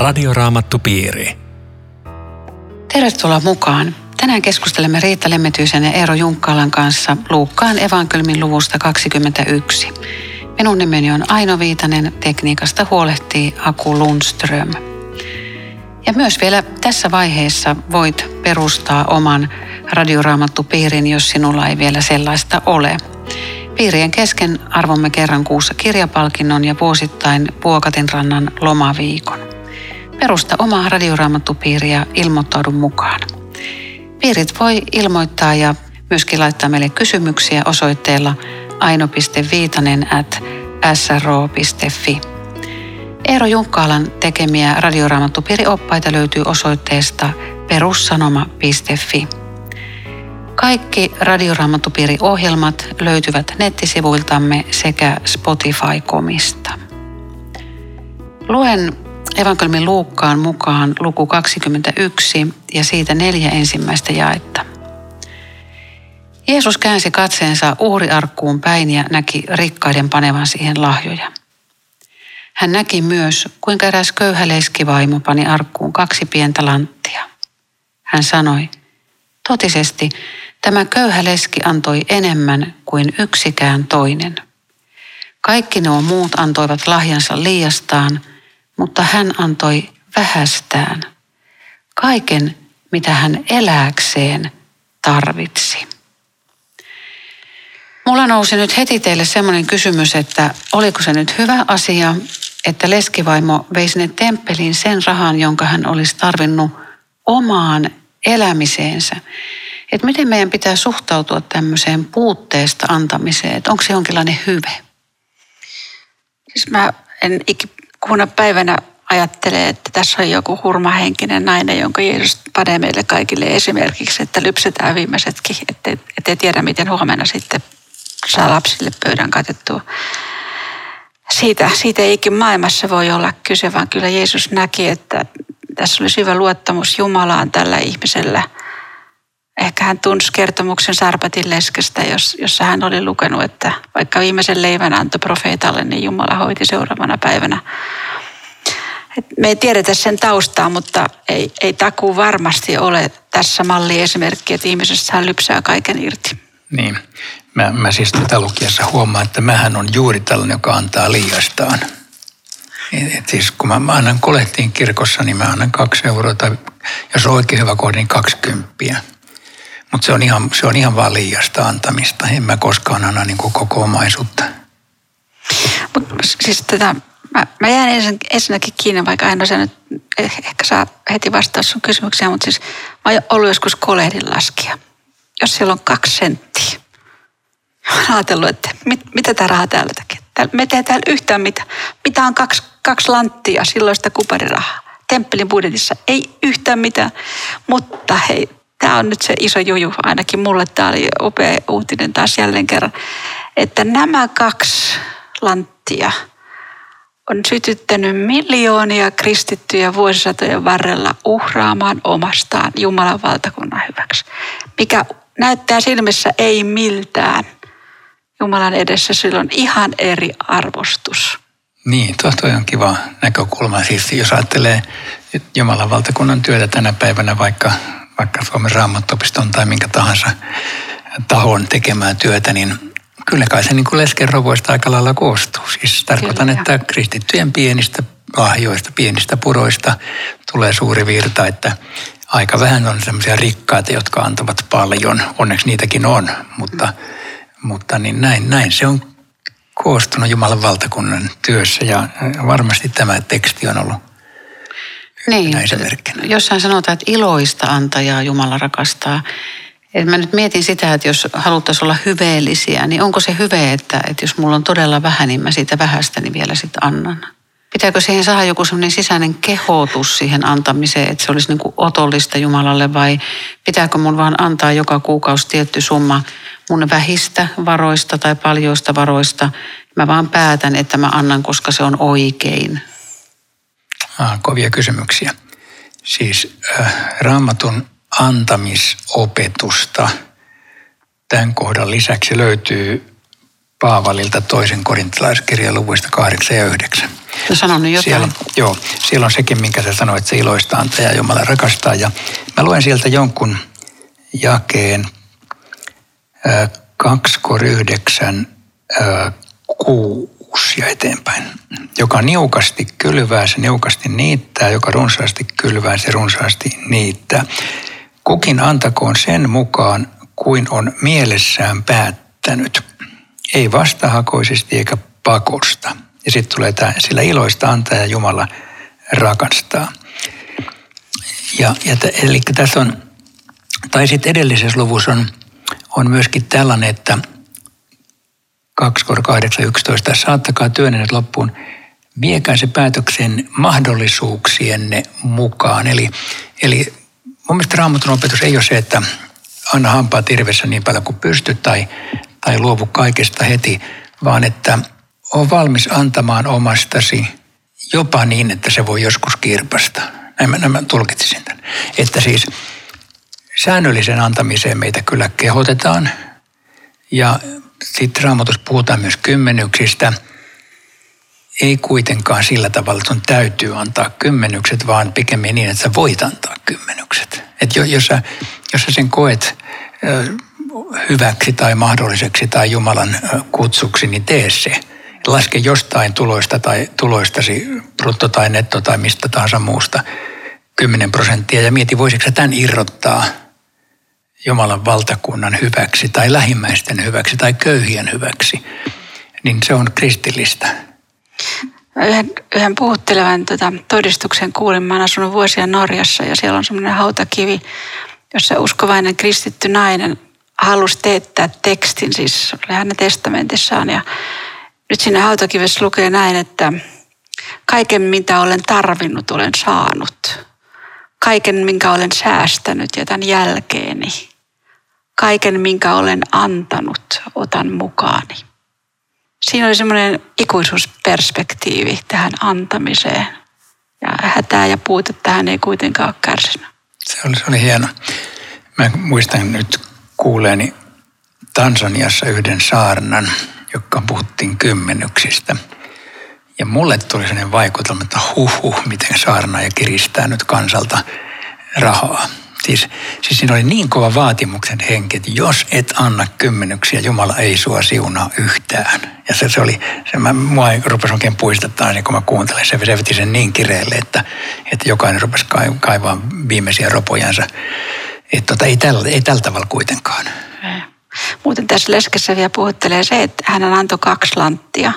Radioraamattupiiri. Tervetuloa mukaan. Tänään keskustelemme Riitta Lemmetyisen ja Eero Junkkaalan kanssa Luukkaan evankelmin luvusta 21. Minun nimeni on Aino Viitanen, tekniikasta huolehtii Aku Lundström. Ja myös vielä tässä vaiheessa voit perustaa oman radioraamattupiirin, jos sinulla ei vielä sellaista ole. Piirien kesken arvomme kerran kuussa kirjapalkinnon ja vuosittain Vuokatinrannan lomaviikon. Perusta oma radioraamattupiiri ja ilmoittaudu mukaan. Piirit voi ilmoittaa ja myöskin laittaa meille kysymyksiä osoitteella aino.viitanen at sro.fi. Eero Junkkaalan tekemiä radioraamattupiirioppaita löytyy osoitteesta perussanoma.fi. Kaikki radioraamattupiiri-ohjelmat löytyvät nettisivuiltamme sekä Spotify-komista. Luen evankelmin Luukkaan mukaan luku 21 ja siitä neljä ensimmäistä jaetta. Jeesus käänsi katseensa uhriarkkuun päin ja näki rikkaiden panevan siihen lahjoja. Hän näki myös, kuinka eräs köyhä leskivaimo pani arkkuun kaksi pientä lanttia. Hän sanoi, totisesti tämä köyhä leski antoi enemmän kuin yksikään toinen. Kaikki nuo muut antoivat lahjansa liiastaan, mutta hän antoi vähästään. Kaiken, mitä hän elääkseen tarvitsi. Mulla nousi nyt heti teille semmoinen kysymys, että oliko se nyt hyvä asia, että leskivaimo vei sinne temppeliin sen rahan, jonka hän olisi tarvinnut omaan elämiseensä. Että miten meidän pitää suhtautua tämmöiseen puutteesta antamiseen, että onko se jonkinlainen hyve? Siis mä en ikikuuna päivänä ajattele, että tässä on joku hurmahenkinen nainen, jonka Jeesus panee meille kaikille esimerkiksi, että lypsetään viimeisetkin, ettei, ettei tiedä miten huomenna sitten saa lapsille pöydän katettua. Siitä, siitä ei ikin maailmassa voi olla kyse, vaan kyllä Jeesus näki, että tässä oli syvä luottamus Jumalaan tällä ihmisellä. Ehkä hän tunsi kertomuksen Sarpatin leskestä, jossa hän oli lukenut, että vaikka viimeisen leivän antoi profeetalle, niin Jumala hoiti seuraavana päivänä. Et me ei tiedetä sen taustaa, mutta ei, ei takuu varmasti ole tässä malli esimerkki, että ihmisestä hän lypsää kaiken irti. Niin. Mä, mä siis tätä lukiessa huomaan, että mähän on juuri tällainen, joka antaa liiastaan. Et, et siis kun mä, mä annan kolehtiin kirkossa, niin mä annan kaksi euroa tai jos on oikein hyvä kohde, niin kaksikymppiä. Mutta se on se on ihan vaan liiasta antamista. En mä koskaan anna niin kuin koko omaisuutta. Mut siis tätä, mä, mä jään ensin, ensinnäkin kiinni, vaikka aina se nyt eh, ehkä saa heti vastaus sun kysymykseen, mutta siis mä oon ollut joskus kolehdin laskija. Jos siellä on kaksi senttiä, mä oon ajatellut, että mit, mitä tämä raha täällä tekee. Me tehdään täällä yhtään mitä. Mitä on kaksi, kaksi lanttia silloista kuparirahaa. Temppelin budjetissa ei yhtään mitään. Mutta hei, tämä on nyt se iso juju. Ainakin mulle tämä oli upea uutinen taas jälleen kerran. Että nämä kaksi lanttia on sytyttänyt miljoonia kristittyjä vuosisatojen varrella uhraamaan omastaan Jumalan valtakunnan hyväksi. Mikä näyttää silmissä ei miltään – Jumalan edessä silloin ihan eri arvostus. Niin, tuo on kiva näkökulma. Siis jos ajattelee Jumalan valtakunnan työtä tänä päivänä vaikka, vaikka Suomen raamattopiston tai minkä tahansa tahon tekemään työtä, niin kyllä kai se niin kuin lesken rovoista aika lailla koostuu. Siis tarkoitan, kyllä, että kristittyjen pienistä lahjoista, pienistä puroista tulee suuri virta, että aika vähän on semmoisia rikkaita, jotka antavat paljon. Onneksi niitäkin on, mutta mm mutta niin näin, näin se on koostunut Jumalan valtakunnan työssä ja varmasti tämä teksti on ollut niin, jossain sanotaan, että iloista antajaa Jumala rakastaa. Et mä nyt mietin sitä, että jos haluttaisiin olla hyveellisiä, niin onko se hyve, että, että jos mulla on todella vähän, niin mä siitä vähästä niin vielä sitten annan. Pitääkö siihen saada joku sellainen sisäinen kehotus siihen antamiseen, että se olisi niin kuin otollista Jumalalle vai pitääkö mun vaan antaa joka kuukausi tietty summa mun vähistä varoista tai paljoista varoista. Mä vaan päätän, että mä annan, koska se on oikein. Kovia kysymyksiä. Siis äh, raamatun antamisopetusta tämän kohdan lisäksi löytyy Paavalilta toisen korintalaiskirjan luvuista 8 ja 9. No sano nyt jotain. Siellä, joo, siellä on sekin, minkä sä sanoit, että se iloista antaa ja Jumala rakastaa. Ja mä luen sieltä jonkun jakeen 2 kor 9, 6 ja eteenpäin. Joka niukasti kylvää, se niukasti niittää, joka runsaasti kylvää, se runsaasti niittää. Kukin antakoon sen mukaan, kuin on mielessään päättänyt. Ei vastahakoisesti eikä pakosta. Ja sitten tulee tämä, sillä iloista antaa ja Jumala rakastaa. Ja, ja t- eli tässä on, tai sitten edellisessä luvussa on, on myöskin tällainen, että 2 8, 11, saattakaa työnne loppuun, viekää se päätöksen mahdollisuuksienne mukaan. Eli, eli mun mielestä raamatun opetus ei ole se, että anna hampaa tirvessä niin paljon kuin pystyt tai, tai luovu kaikesta heti, vaan että on valmis antamaan omastasi jopa niin, että se voi joskus kirpasta. Näin mä, näin mä tulkitsisin tämän. Että siis säännöllisen antamiseen meitä kyllä kehotetaan. Ja sitten raamatussa puhutaan myös kymmenyksistä. Ei kuitenkaan sillä tavalla, että sun täytyy antaa kymmenykset, vaan pikemmin niin, että sä voit antaa kymmenykset. Että jos sä, jos sä sen koet hyväksi tai mahdolliseksi tai Jumalan kutsuksi, niin tee se. Laske jostain tuloista tai tuloistasi, brutto tai netto tai mistä tahansa muusta 10 prosenttia ja mieti, voisitko sä tämän irrottaa Jumalan valtakunnan hyväksi tai lähimmäisten hyväksi tai köyhien hyväksi, niin se on kristillistä. Yhden, yhden puhuttelevan tota, todistuksen kuulin. Mä olen asunut vuosia Norjassa ja siellä on semmoinen hautakivi, jossa uskovainen kristitty nainen halusi teettää tekstin, siis oli hänen testamentissaan. Ja nyt siinä hautakivessä lukee näin, että kaiken mitä olen tarvinnut, olen saanut. Kaiken minkä olen säästänyt, jätän jälkeeni. Kaiken minkä olen antanut, otan mukaani. Siinä oli semmoinen ikuisuusperspektiivi tähän antamiseen. Ja hätää ja puutetta hän ei kuitenkaan ole kärsinyt. Se oli, se oli hieno. Mä muistan nyt kuuleeni Tansaniassa yhden saarnan, joka puhuttiin kymmenyksistä. Ja mulle tuli sellainen vaikutelma, että huh, huh miten saarna ja kiristää nyt kansalta rahaa. Siis, siis siinä oli niin kova vaatimuksen henki, että jos et anna kymmenyksiä, Jumala ei sua siunaa yhtään. Ja se, se oli, se mä, mua rupesi oikein puistattaa, niin kun mä kuuntelin, se, se veti sen niin kireelle, että, että jokainen rupesi kaivaa viimeisiä ropojansa. Että tota, ei, tällä, ei tällä tavalla kuitenkaan. Muuten tässä leskessä vielä puhuttelee se, että hän antoi kaksi lanttia.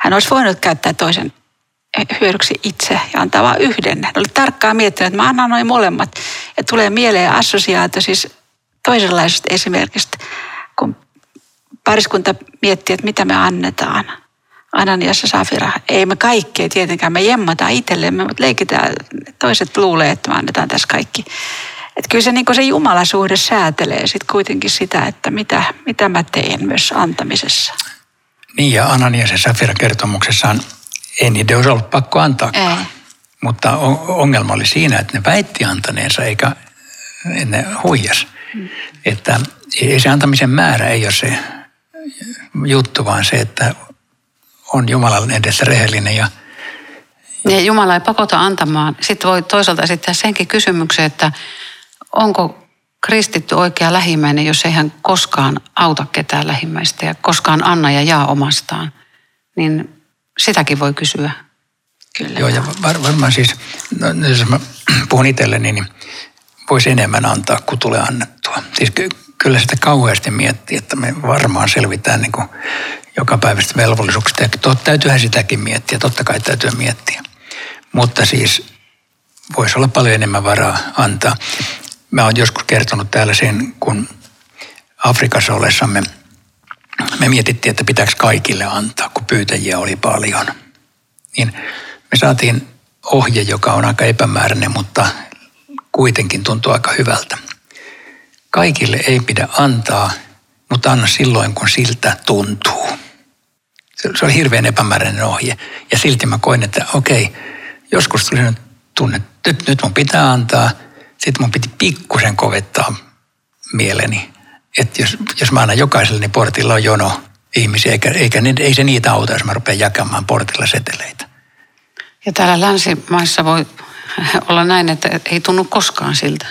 Hän olisi voinut käyttää toisen hyödyksi itse ja antaa vain yhden. Hän oli tarkkaan miettinyt, että mä annan noin molemmat. Ja tulee mieleen assosiaatio siis toisenlaisesta esimerkistä, kun pariskunta miettii, että mitä me annetaan. Ananias ja Safira. Ei me kaikkea tietenkään, me jemmataan itsellemme, mutta leikitään, toiset luulee, että me annetaan tässä kaikki. Että kyllä se, niin se jumalasuhde säätelee sitten kuitenkin sitä, että mitä, mitä mä teen myös antamisessa. Niin ja Ananias ja Safira kertomuksessaan ei niiden olisi ollut pakko antaa. Mutta ongelma oli siinä, että ne väitti antaneensa eikä ne huijas. Mm. Että ei se antamisen määrä ei ole se juttu, vaan se, että on Jumalan edessä rehellinen ja ja Jumala ei pakota antamaan. Sitten voi toisaalta esittää senkin kysymyksen, että onko kristitty oikea lähimmäinen, jos ei hän koskaan auta ketään lähimmäistä ja koskaan anna ja jaa omastaan. Niin sitäkin voi kysyä. Kyllä. Joo, ja var, varmaan siis, no, jos mä puhun itselleni, niin voisi enemmän antaa kuin tulee annettua. Siis ky, kyllä sitä kauheasti miettii, että me varmaan selvitään niin kuin joka päivästä velvollisuuksista. Ja tot, täytyyhän sitäkin miettiä, totta kai täytyy miettiä. Mutta siis voisi olla paljon enemmän varaa antaa. Mä oon joskus kertonut täällä sen, kun Afrikassa ollessamme me mietittiin, että pitääkö kaikille antaa, kun pyytäjiä oli paljon. Niin me saatiin ohje, joka on aika epämääräinen, mutta kuitenkin tuntuu aika hyvältä. Kaikille ei pidä antaa, mutta anna silloin, kun siltä tuntuu. Se oli hirveän epämääräinen ohje. Ja silti mä koin, että okei, joskus tuli tunne, että nyt, nyt mun pitää antaa. Sitten mun piti pikkusen kovettaa mieleni. Että jos, jos mä annan jokaiselle, niin portilla on jono ihmisiä, eikä, eikä ei se niitä auta, jos mä rupean jakamaan portilla seteleitä. Ja täällä länsimaissa voi olla näin, että ei tunnu koskaan siltä,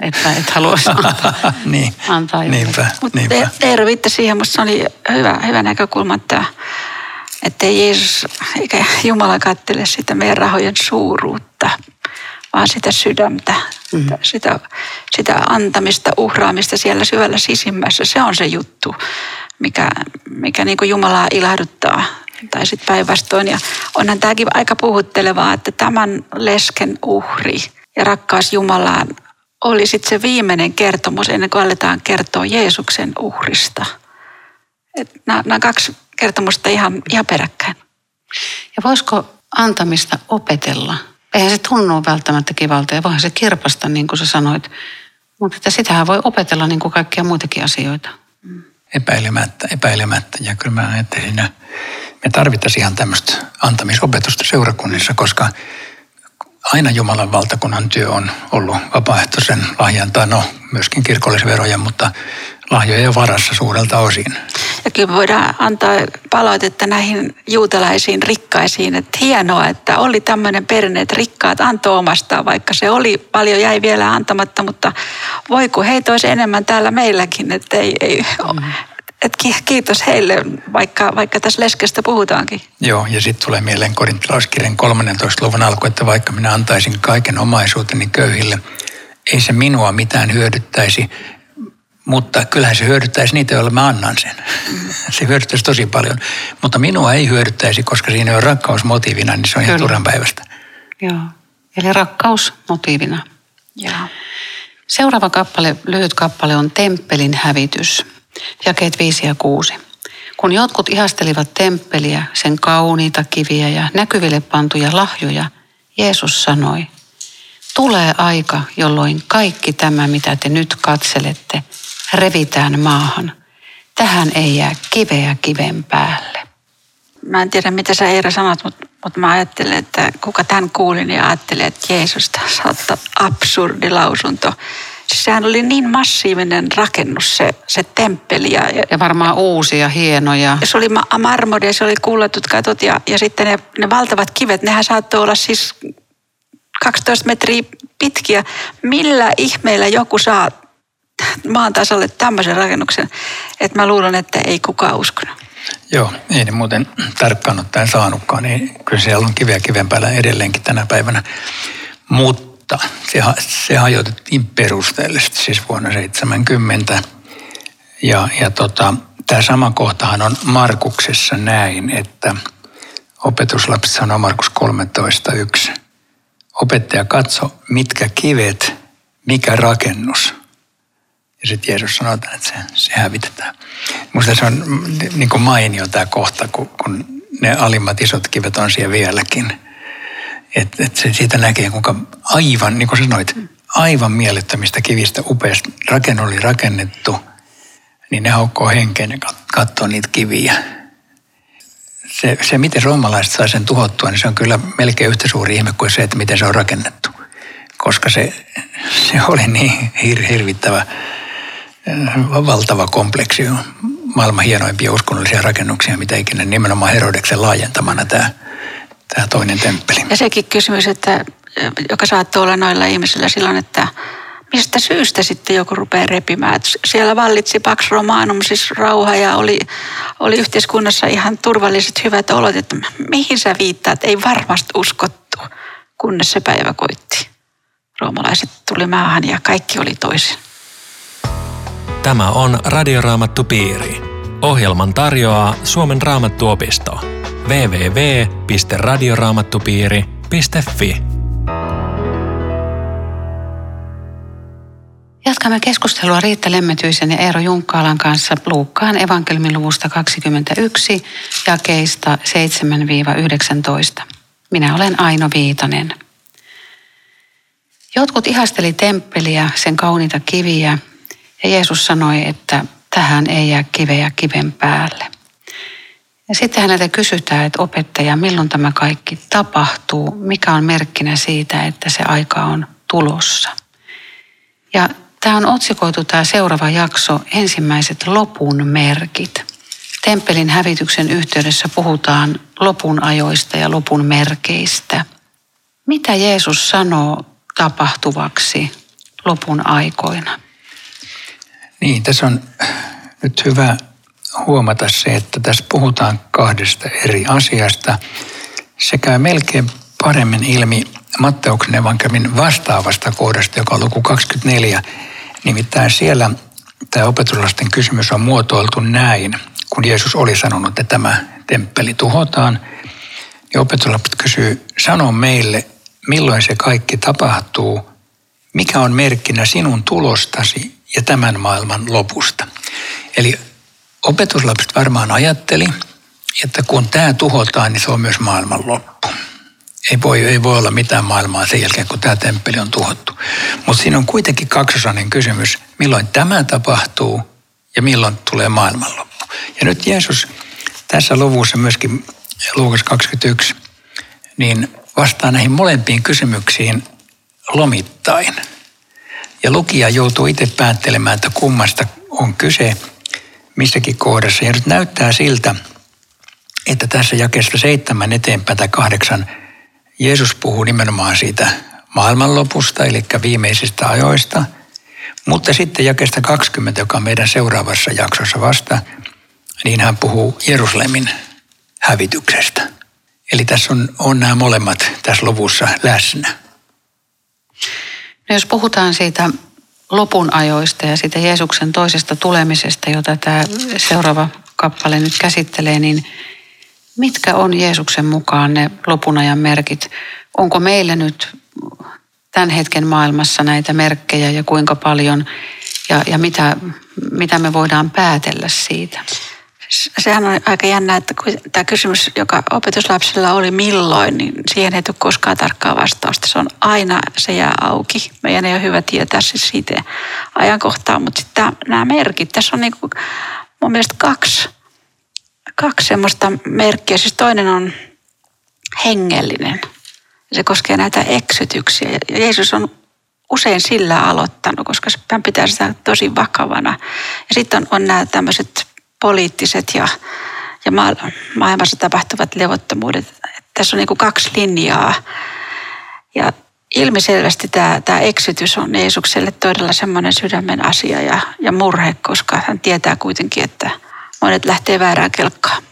että et haluaisi antaa, niin, antaa niinpä, Mutta niinpä. Eero viittasi siihen, musta se oli hyvä, hyvä näkökulma, että, että ei Jeesus eikä Jumala kattele sitä meidän rahojen suuruutta, vaan sitä sydäntä, mm. sitä, sitä antamista, uhraamista siellä syvällä sisimmässä. Se on se juttu, mikä, mikä niin kuin Jumalaa ilahduttaa tai sitten päinvastoin. Ja onhan tämäkin aika puhuttelevaa, että tämän lesken uhri ja rakkaus Jumalaan oli sitten se viimeinen kertomus ennen kuin aletaan kertoa Jeesuksen uhrista. Nämä kaksi kertomusta ihan, ihan peräkkäin. Ja voisiko antamista opetella? Eihän se tunnu välttämättä kivalta ja voihan se kirpasta, niin kuin sä sanoit. Mutta että sitähän voi opetella niin kuin kaikkia muitakin asioita. Epäilemättä, epäilemättä. Ja kyllä mä ajattelin, että me tarvittaisiin ihan tämmöistä antamisopetusta seurakunnissa, koska aina Jumalan valtakunnan työ on ollut vapaaehtoisen lahjan, tai no myöskin kirkollisveroja, mutta lahjojen varassa suurelta osin. Ja kyllä voidaan antaa palautetta näihin juutalaisiin rikkaisiin, että hienoa, että oli tämmöinen perinne, että rikkaat antoi omastaan, vaikka se oli paljon jäi vielä antamatta, mutta voi kun heitä olisi enemmän täällä meilläkin, että ei, ei, mm. et kiitos heille, vaikka, vaikka tässä leskestä puhutaankin. Joo, ja sitten tulee mieleen korintilauskirjan 13. luvun alku, että vaikka minä antaisin kaiken omaisuuteni köyhille, ei se minua mitään hyödyttäisi, mutta kyllähän se hyödyttäisi niitä, joille mä annan sen. Se hyödyttäisi tosi paljon. Mutta minua ei hyödyttäisi, koska siinä on rakkaus motiivina, niin se on ihan turhan päivästä. Joo, eli rakkaus motiivina. Joo. Seuraava kappale, lyhyt kappale on Temppelin hävitys, jakeet 5 ja 6. Kun jotkut ihastelivat temppeliä, sen kauniita kiviä ja näkyville pantuja lahjoja, Jeesus sanoi, tulee aika, jolloin kaikki tämä, mitä te nyt katselette, revitään maahan. Tähän ei jää kiveä kiven päälle. Mä en tiedä, mitä sä Eera sanot, mutta, mutta mä ajattelen, että kuka tämän kuuli, niin ajattelee, että Jeesus, saattaa absurdi lausunto. Siis sehän oli niin massiivinen rakennus, se, se temppeli. Ja, ja varmaan uusi ja hieno. Ja... ja se oli marmori ja se oli kullatut katot ja, ja sitten ne, ne valtavat kivet, nehän saattoi olla siis 12 metriä pitkiä. Millä ihmeellä joku saa maan tasalle tämmöisen rakennuksen, että mä luulen, että ei kukaan uskonut. Joo, ei ne muuten tarkkaan ottaen saanutkaan, niin kyllä siellä on kiveä kiven päällä edelleenkin tänä päivänä. Mutta se, se hajotettiin perusteellisesti siis vuonna 70. Ja, ja tota, tämä sama kohtahan on Markuksessa näin, että opetuslapsi sanoo Markus 13.1. Opettaja katso, mitkä kivet, mikä rakennus – ja sitten Jeesus sanoo, että se, se hävitetään. Minusta se on niin kuin mainio tämä kohta, kun, kun ne alimmat isot kivet on siellä vieläkin. Että et se siitä näkee, kuinka aivan, niin kuin sanoit, aivan mielettömistä kivistä upeasti rakenne oli rakennettu, niin ne haukkoo henkeen ja katsoo niitä kiviä. Se, se, miten roomalaiset sai sen tuhottua, niin se on kyllä melkein yhtä suuri ihme kuin se, että miten se on rakennettu. Koska se, se oli niin hir, hirvittävä valtava kompleksi, maailman hienoimpia uskonnollisia rakennuksia, mitä ikinä nimenomaan Herodeksen laajentamana tämä, tämä toinen temppeli. Ja sekin kysymys, että, joka saattoi olla noilla ihmisillä silloin, että mistä syystä sitten joku rupeaa repimään. Siellä vallitsi Pax Romanum, siis rauha ja oli, oli yhteiskunnassa ihan turvalliset hyvät olot, että mihin sä viittaat, ei varmasti uskottu, kunnes se päivä koitti. Roomalaiset tuli maahan ja kaikki oli toisin. Tämä on Radioraamattu Piiri. Ohjelman tarjoaa Suomen raamattuopisto. www.radioraamattupiiri.fi Jatkamme keskustelua Riitta Lemmetyisen ja Eero Junkkaalan kanssa Luukkaan evankelmin luvusta 21 jakeista 7-19. Minä olen Aino Viitanen. Jotkut ihasteli temppeliä, sen kauniita kiviä ja Jeesus sanoi, että tähän ei jää kiveä kiven päälle. Ja sitten häneltä kysytään, että opettaja, milloin tämä kaikki tapahtuu, mikä on merkkinä siitä, että se aika on tulossa. Ja tämä on otsikoitu tämä seuraava jakso, ensimmäiset lopun merkit. temppelin hävityksen yhteydessä puhutaan lopun ajoista ja lopun merkeistä. Mitä Jeesus sanoo tapahtuvaksi lopun aikoina? Niin, tässä on nyt hyvä huomata se, että tässä puhutaan kahdesta eri asiasta. Se käy melkein paremmin ilmi Matteuksen evankelmin vastaavasta kohdasta, joka on luku 24. Nimittäin siellä tämä opetuslasten kysymys on muotoiltu näin, kun Jeesus oli sanonut, että tämä temppeli tuhotaan. Ja opetuslapset kysyy, sano meille, milloin se kaikki tapahtuu, mikä on merkkinä sinun tulostasi ja tämän maailman lopusta. Eli opetuslapset varmaan ajatteli, että kun tämä tuhotaan, niin se on myös maailman loppu. Ei voi, ei voi olla mitään maailmaa sen jälkeen, kun tämä temppeli on tuhottu. Mutta siinä on kuitenkin kaksosainen kysymys, milloin tämä tapahtuu ja milloin tulee maailmanloppu. Ja nyt Jeesus tässä luvussa myöskin Luukas 21, niin vastaa näihin molempiin kysymyksiin lomittain. Ja lukija joutuu itse päättelemään, että kummasta on kyse missäkin kohdassa. Ja nyt näyttää siltä, että tässä jakesta seitsemän eteenpäin tai kahdeksan Jeesus puhuu nimenomaan siitä maailmanlopusta, eli viimeisistä ajoista. Mutta sitten jakesta 20, joka on meidän seuraavassa jaksossa vasta, niin hän puhuu Jerusalemin hävityksestä. Eli tässä on, on nämä molemmat tässä luvussa läsnä. No jos puhutaan siitä lopun ajoista ja siitä Jeesuksen toisesta tulemisesta, jota tämä seuraava kappale nyt käsittelee, niin mitkä on Jeesuksen mukaan ne lopun ajan merkit? Onko meillä nyt tämän hetken maailmassa näitä merkkejä ja kuinka paljon ja, ja mitä, mitä me voidaan päätellä siitä? Sehän on aika jännä, että tämä kysymys, joka opetuslapsilla oli milloin, niin siihen ei tule koskaan tarkkaa vastausta. Se on aina, se jää auki. Meidän ei ole hyvä tietää siis siitä ajankohtaa, mutta sitten nämä merkit, tässä on niin kuin mun mielestä kaksi, kaksi semmoista merkkiä. Siis toinen on hengellinen. Se koskee näitä eksytyksiä. Jeesus on usein sillä aloittanut, koska hän pitää sitä tosi vakavana. Ja sitten on, on nämä tämmöiset poliittiset ja, ja maailmassa tapahtuvat levottomuudet. Tässä on niin kuin kaksi linjaa. Ja ilmiselvästi tämä, tämä eksytys on Jeesukselle todella semmoinen sydämen asia ja, ja murhe, koska hän tietää kuitenkin, että monet lähtee väärään kelkkaan.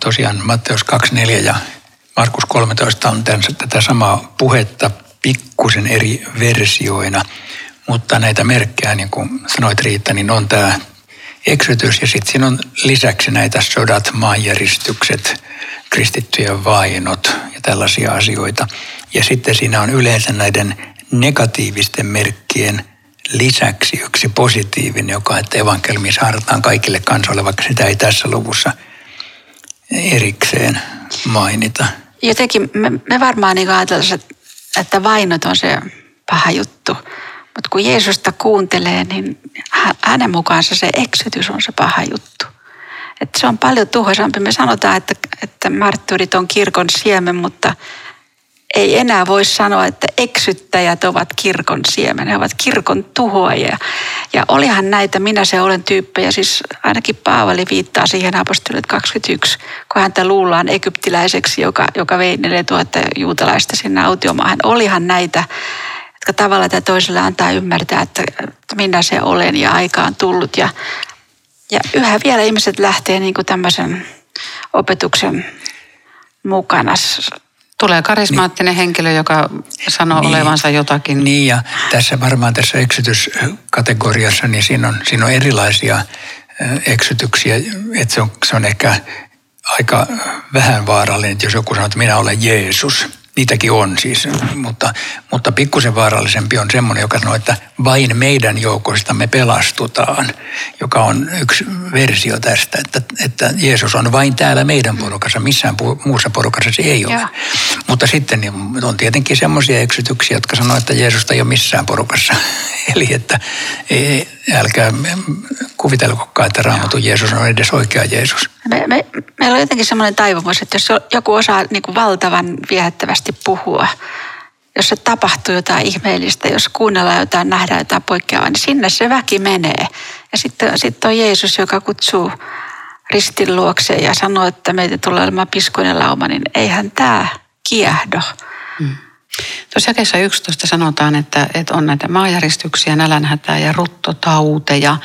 Tosiaan Matteus 24 ja Markus 13 on tämän, tätä samaa puhetta pikkusen eri versioina, mutta näitä merkkejä, niin kuin sanoit Riitta, niin on tämä eksytys ja sitten siinä on lisäksi näitä sodat, maanjäristykset, kristittyjen vainot ja tällaisia asioita. Ja sitten siinä on yleensä näiden negatiivisten merkkien lisäksi yksi positiivinen, joka on, että evankelmi saartaan kaikille kansoille, vaikka sitä ei tässä luvussa erikseen mainita. Jotenkin me, me varmaan niin ajatellaan, että vainot on se paha juttu. Mutta kun Jeesusta kuuntelee, niin hänen mukaansa se eksytys on se paha juttu. Et se on paljon tuhoisampi. Me sanotaan, että, että marttyyrit on kirkon siemen, mutta ei enää voi sanoa, että eksyttäjät ovat kirkon siemen. He ovat kirkon tuhoajia. Ja olihan näitä minä se olen tyyppejä. Siis ainakin Paavali viittaa siihen apostolit 21, kun häntä luullaan egyptiläiseksi, joka, joka vei 4000 juutalaista sinne autiomaahan. Olihan näitä tavalla tai toisella antaa ymmärtää, että minä se olen ja aika on tullut. Ja, ja yhä vielä ihmiset lähtee niin kuin tämmöisen opetuksen mukana. Tulee karismaattinen niin, henkilö, joka sanoo niin, olevansa jotakin. Niin ja tässä varmaan tässä eksytyskategoriassa, niin siinä on, siinä on erilaisia eksytyksiä. Että se on, se on ehkä aika vähän vaarallinen, että jos joku sanoo, että minä olen Jeesus – niitäkin on siis, mutta, mutta pikkusen vaarallisempi on semmoinen, joka sanoo, että vain meidän joukosta me pelastutaan, joka on yksi versio tästä, että, että Jeesus on vain täällä meidän porukassa, missään muussa porukassa se ei ole. Ja. Mutta sitten niin on tietenkin semmoisia eksytyksiä, jotka sanoo, että Jeesusta ei ole missään porukassa. Eli että ei, älkää kuvitelkokaan, että raamatun Jeesus on edes oikea Jeesus. Me, me, meillä on jotenkin semmoinen taipumus, että jos joku osaa niin kuin valtavan viehättävästi puhua, jos se tapahtuu jotain ihmeellistä, jos kuunnellaan jotain, nähdään jotain poikkeavaa, niin sinne se väki menee. Ja sitten, sitten on Jeesus, joka kutsuu ristin luokse ja sanoi, että meitä tulee olemaan piskoinen lauma, niin eihän tämä kiehdo. Mm. Tuossa jakeessa 11 sanotaan, että, että on näitä maajäristyksiä, nälänhätää ja ruttotauteja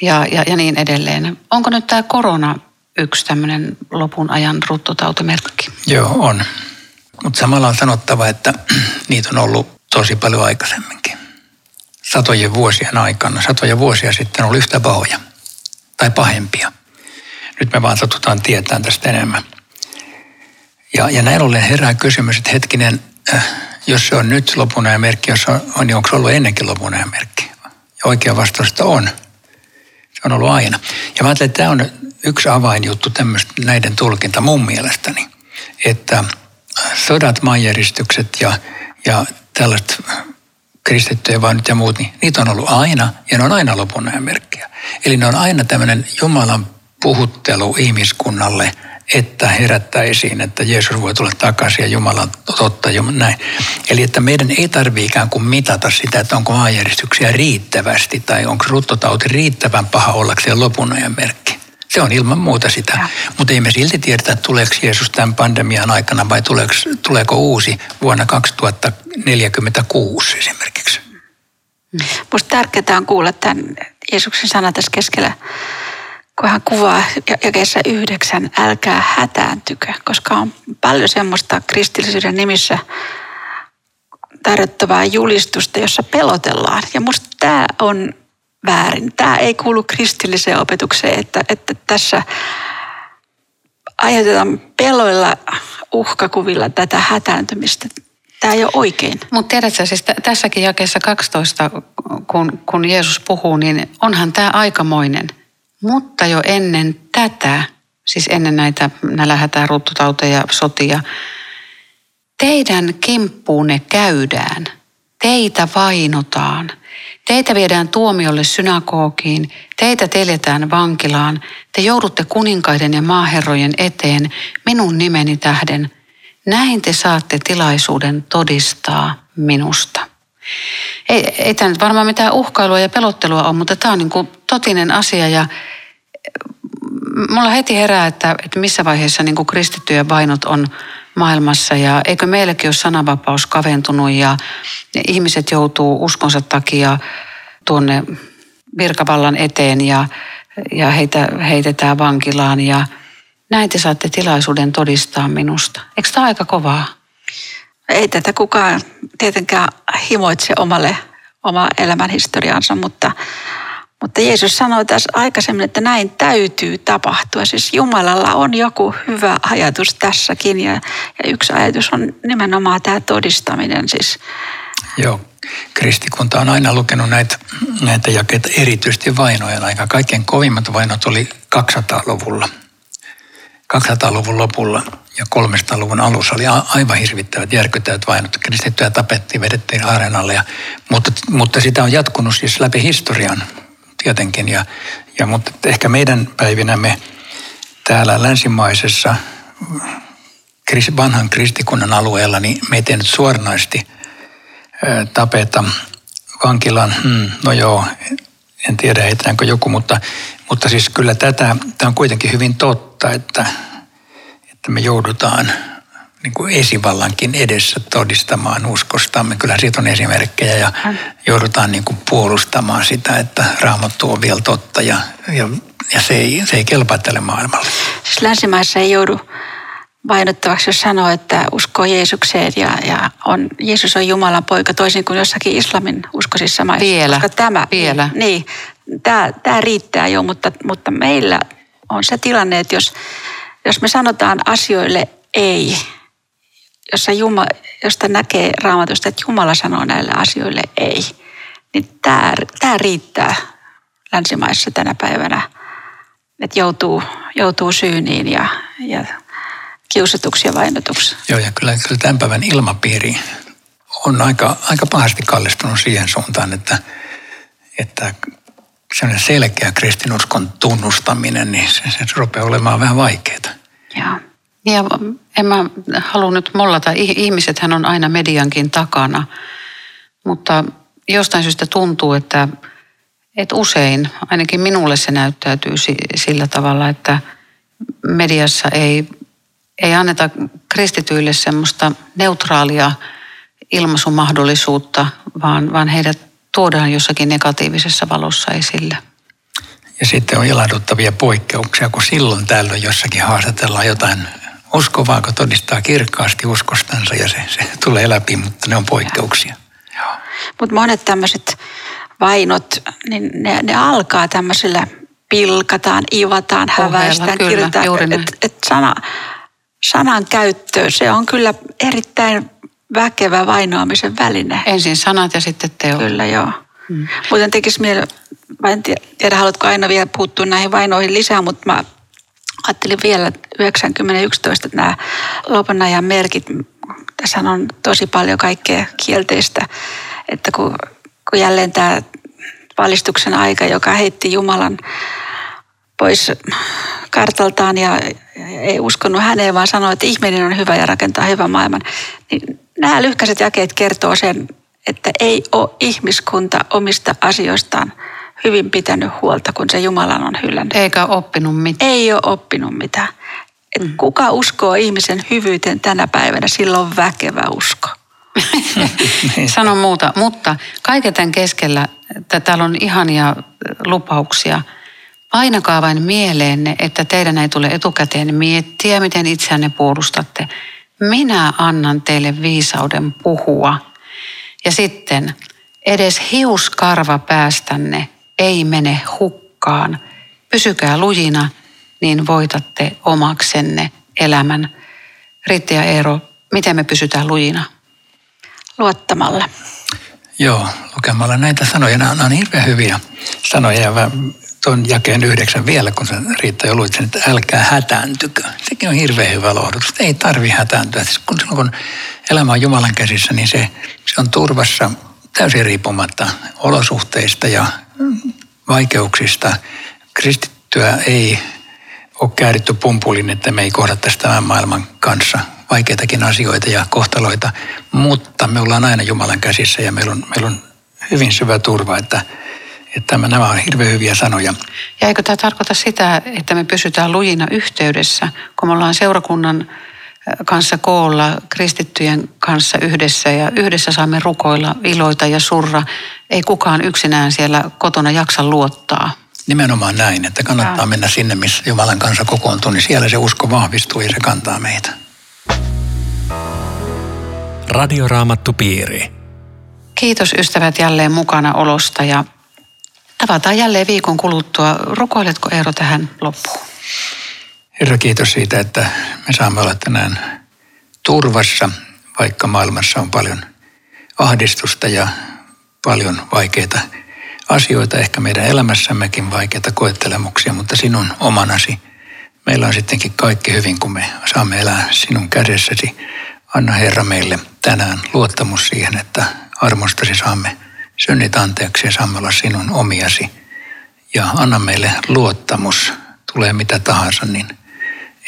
ja, ja, ja niin edelleen. Onko nyt tämä korona yksi tämmöinen lopun ajan ruttotautimerkki? Joo, on. Mutta samalla on sanottava, että niitä on ollut tosi paljon aikaisemminkin. Satojen vuosien aikana, satoja vuosia sitten oli yhtä pahoja tai pahempia. Nyt me vaan satutaan tietää tästä enemmän. Ja, ja näin ollen herää kysymys, että hetkinen, äh, jos se on nyt lopun ajan merkki, jos on, on, niin onko se ollut ennenkin lopun ajan merkki? Ja oikea vastaus on. On ollut aina. Ja mä ajattelen, että tämä on yksi avainjuttu tämmöistä näiden tulkinta mun mielestäni, että sodat, maanjäristykset ja, ja tällaiset kristittyjä vaan nyt ja muut, niin niitä on ollut aina ja ne on aina lopun merkkiä. Eli ne on aina tämmöinen Jumalan puhuttelu ihmiskunnalle, että herättäisiin, että Jeesus voi tulla takaisin ja Jumala totta ja näin. Eli että meidän ei tarvitse ikään kuin mitata sitä, että onko maanjäristyksiä riittävästi tai onko ruttotauti riittävän paha ollakseen lopun ajan merkki. Se on ilman muuta sitä. Ja. Mutta ei me silti tiedetä, tuleeko Jeesus tämän pandemian aikana vai tuleeko, tuleeko uusi vuonna 2046 esimerkiksi. Minusta tärkeää on kuulla tämän Jeesuksen sana tässä keskellä, kun hän kuvaa jakeessa yhdeksän, älkää hätääntykö, koska on paljon semmoista kristillisyyden nimissä tarjottavaa julistusta, jossa pelotellaan. Ja minusta tämä on väärin. Tämä ei kuulu kristilliseen opetukseen, että, että tässä aiheutetaan peloilla uhkakuvilla tätä hätääntymistä. Tämä ei ole oikein. Mutta tiedätkö, siis t- tässäkin jakeessa 12, kun, kun Jeesus puhuu, niin onhan tämä aikamoinen. Mutta jo ennen tätä, siis ennen näitä nälähätää, ruttutauteja, sotia, teidän kimppuunne käydään, teitä vainotaan – Teitä viedään tuomiolle synagogiin, teitä teljetään vankilaan, te joudutte kuninkaiden ja maaherrojen eteen minun nimeni tähden. Näin te saatte tilaisuuden todistaa minusta. Ei, ei tämä nyt varmaan mitään uhkailua ja pelottelua ole, mutta tämä on niin kuin totinen asia ja mulla heti herää, että, että missä vaiheessa niin kuin kristittyjen vainot on maailmassa ja eikö meilläkin ole sananvapaus kaventunut ja, ihmiset joutuu uskonsa takia tuonne virkavallan eteen ja, ja heitä heitetään vankilaan ja näin te saatte tilaisuuden todistaa minusta. Eikö tämä aika kovaa? Ei tätä kukaan tietenkään himoitse omalle, oma elämän historiansa, mutta mutta Jeesus sanoi tässä aikaisemmin, että näin täytyy tapahtua. Siis Jumalalla on joku hyvä ajatus tässäkin ja, ja yksi ajatus on nimenomaan tämä todistaminen. Siis. Joo, kristikunta on aina lukenut näitä, näitä jakeita erityisesti vainojen aika. Kaikkein kovimmat vainot oli 200-luvulla. 200-luvun lopulla ja 300-luvun alussa oli aivan hirvittävät, järkyttävät vainot. Kristittyjä tapettiin, vedettiin areenalle. Ja, mutta, mutta sitä on jatkunut siis läpi historian tietenkin. Ja, ja, mutta ehkä meidän päivinämme täällä länsimaisessa vanhan kristikunnan alueella, niin meitä ei nyt suoranaisesti tapeta vankilan, hmm, no joo, en tiedä heitetäänkö joku, mutta, mutta siis kyllä tätä, tämä on kuitenkin hyvin totta, että, että me joudutaan niin kuin esivallankin edessä todistamaan uskostamme. Kyllä siitä on esimerkkejä ja joudutaan niin kuin puolustamaan sitä, että raamattu on vielä totta ja, ja, ja se, ei, se ei kelpaa tälle maailmalle. Siis länsimaissa ei joudu vainottavaksi, jos sanoo, että uskoo Jeesukseen ja, ja on, Jeesus on Jumalan poika, toisin kuin jossakin islamin uskoisissa maissa. Vielä, Koska tämä, vielä. Niin, tämä, tämä riittää jo, mutta, mutta meillä on se tilanne, että jos, jos me sanotaan asioille ei, jossa Juma, josta näkee raamatusta, että Jumala sanoo näille asioille ei, niin tämä, tämä riittää länsimaissa tänä päivänä, että joutuu, joutuu syyniin ja, ja kiusatuksi ja vainotuksi. Joo, ja kyllä, kyllä tämän päivän ilmapiiri on aika, aika pahasti kallistunut siihen suuntaan, että, että sellainen selkeä kristinuskon tunnustaminen, niin se, se rupeaa olemaan vähän vaikeaa. Joo. Ja en mä halua nyt mollata. Ihmisethän on aina mediankin takana. Mutta jostain syystä tuntuu, että, että usein, ainakin minulle se näyttäytyy sillä tavalla, että mediassa ei, ei anneta kristityille semmoista neutraalia ilmaisumahdollisuutta, vaan, vaan heidät tuodaan jossakin negatiivisessa valossa esille. Ja sitten on ilahduttavia poikkeuksia, kun silloin tällöin jossakin haastatellaan jotain uskovaa, kun todistaa kirkkaasti uskostansa ja se, se tulee läpi, mutta ne on poikkeuksia. Mutta monet tämmöiset vainot, niin ne, ne alkaa tämmöisillä pilkataan, ivataan, häväistään, kirjoitetaan. Et, et sana, sanan käyttö, se on kyllä erittäin väkevä vainoamisen väline. Ensin sanat ja sitten teot. Kyllä, joo. Hmm. Muuten tekisi mieli, mä en tiedä, haluatko aina vielä puuttua näihin vainoihin lisää, mutta mä ajattelin vielä 9011 nämä lopun ajan merkit. Tässä on tosi paljon kaikkea kielteistä, että kun, kun jälleen tämä valistuksen aika, joka heitti Jumalan pois kartaltaan ja ei uskonut häneen, vaan sanoi, että ihminen on hyvä ja rakentaa hyvän maailman. Niin nämä lyhkäiset jakeet kertoo sen, että ei ole ihmiskunta omista asioistaan hyvin pitänyt huolta, kun se Jumalan on hyllännyt. Eikä oppinut mitään. Ei ole oppinut mitään. Et mm. Kuka uskoo ihmisen hyvyyteen tänä päivänä, sillä on väkevä usko. Sano muuta, mutta kaiken tämän keskellä, että täällä on ihania lupauksia. Painakaa vain mieleenne, että teidän ei tule etukäteen miettiä, miten itseänne puolustatte. Minä annan teille viisauden puhua. Ja sitten edes hiuskarva päästänne ei mene hukkaan. Pysykää lujina, niin voitatte omaksenne elämän. Riitti ja Eero, miten me pysytään lujina? Luottamalla. Joo, lukemalla näitä sanoja. Nämä on hirveän hyviä sanoja ja tuon jakeen yhdeksän vielä, kun sä Riitta jo luit sen, että älkää hätääntykö. Sekin on hirveän hyvä lohdutus. Ei tarvi hätääntyä. Siis kun silloin kun elämä on Jumalan käsissä, niin se, se on turvassa täysin riippumatta olosuhteista ja vaikeuksista. Kristittyä ei ole kääritty pumpulin, että me ei kohdattaisi tämän maailman kanssa vaikeitakin asioita ja kohtaloita, mutta me ollaan aina Jumalan käsissä ja meillä on, meillä on hyvin syvä turva, että, että nämä on hirveän hyviä sanoja. Ja eikö tämä tarkoita sitä, että me pysytään lujina yhteydessä, kun me ollaan seurakunnan kanssa koolla, kristittyjen kanssa yhdessä ja yhdessä saamme rukoilla, iloita ja surra. Ei kukaan yksinään siellä kotona jaksa luottaa. Nimenomaan näin, että kannattaa ja. mennä sinne, missä Jumalan kanssa kokoontuu, niin siellä se usko vahvistuu ja se kantaa meitä. Radioraamattupiiri. Kiitos ystävät jälleen mukana olosta ja tavataan jälleen viikon kuluttua. Rukoiletko Eero tähän loppuun? Herra, kiitos siitä, että me saamme olla tänään turvassa, vaikka maailmassa on paljon ahdistusta ja paljon vaikeita asioita, ehkä meidän elämässämmekin vaikeita koettelemuksia, mutta sinun omanasi. Meillä on sittenkin kaikki hyvin, kun me saamme elää sinun kädessäsi. Anna Herra meille tänään luottamus siihen, että armostasi saamme synnit anteeksi ja saamme olla sinun omiasi. Ja anna meille luottamus, tulee mitä tahansa, niin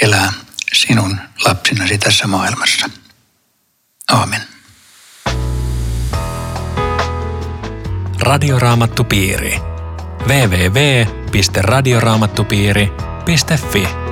elää sinun lapsinasi tässä maailmassa. Aamen. Radioraamattupiiri. www.radioraamattupiiri.fi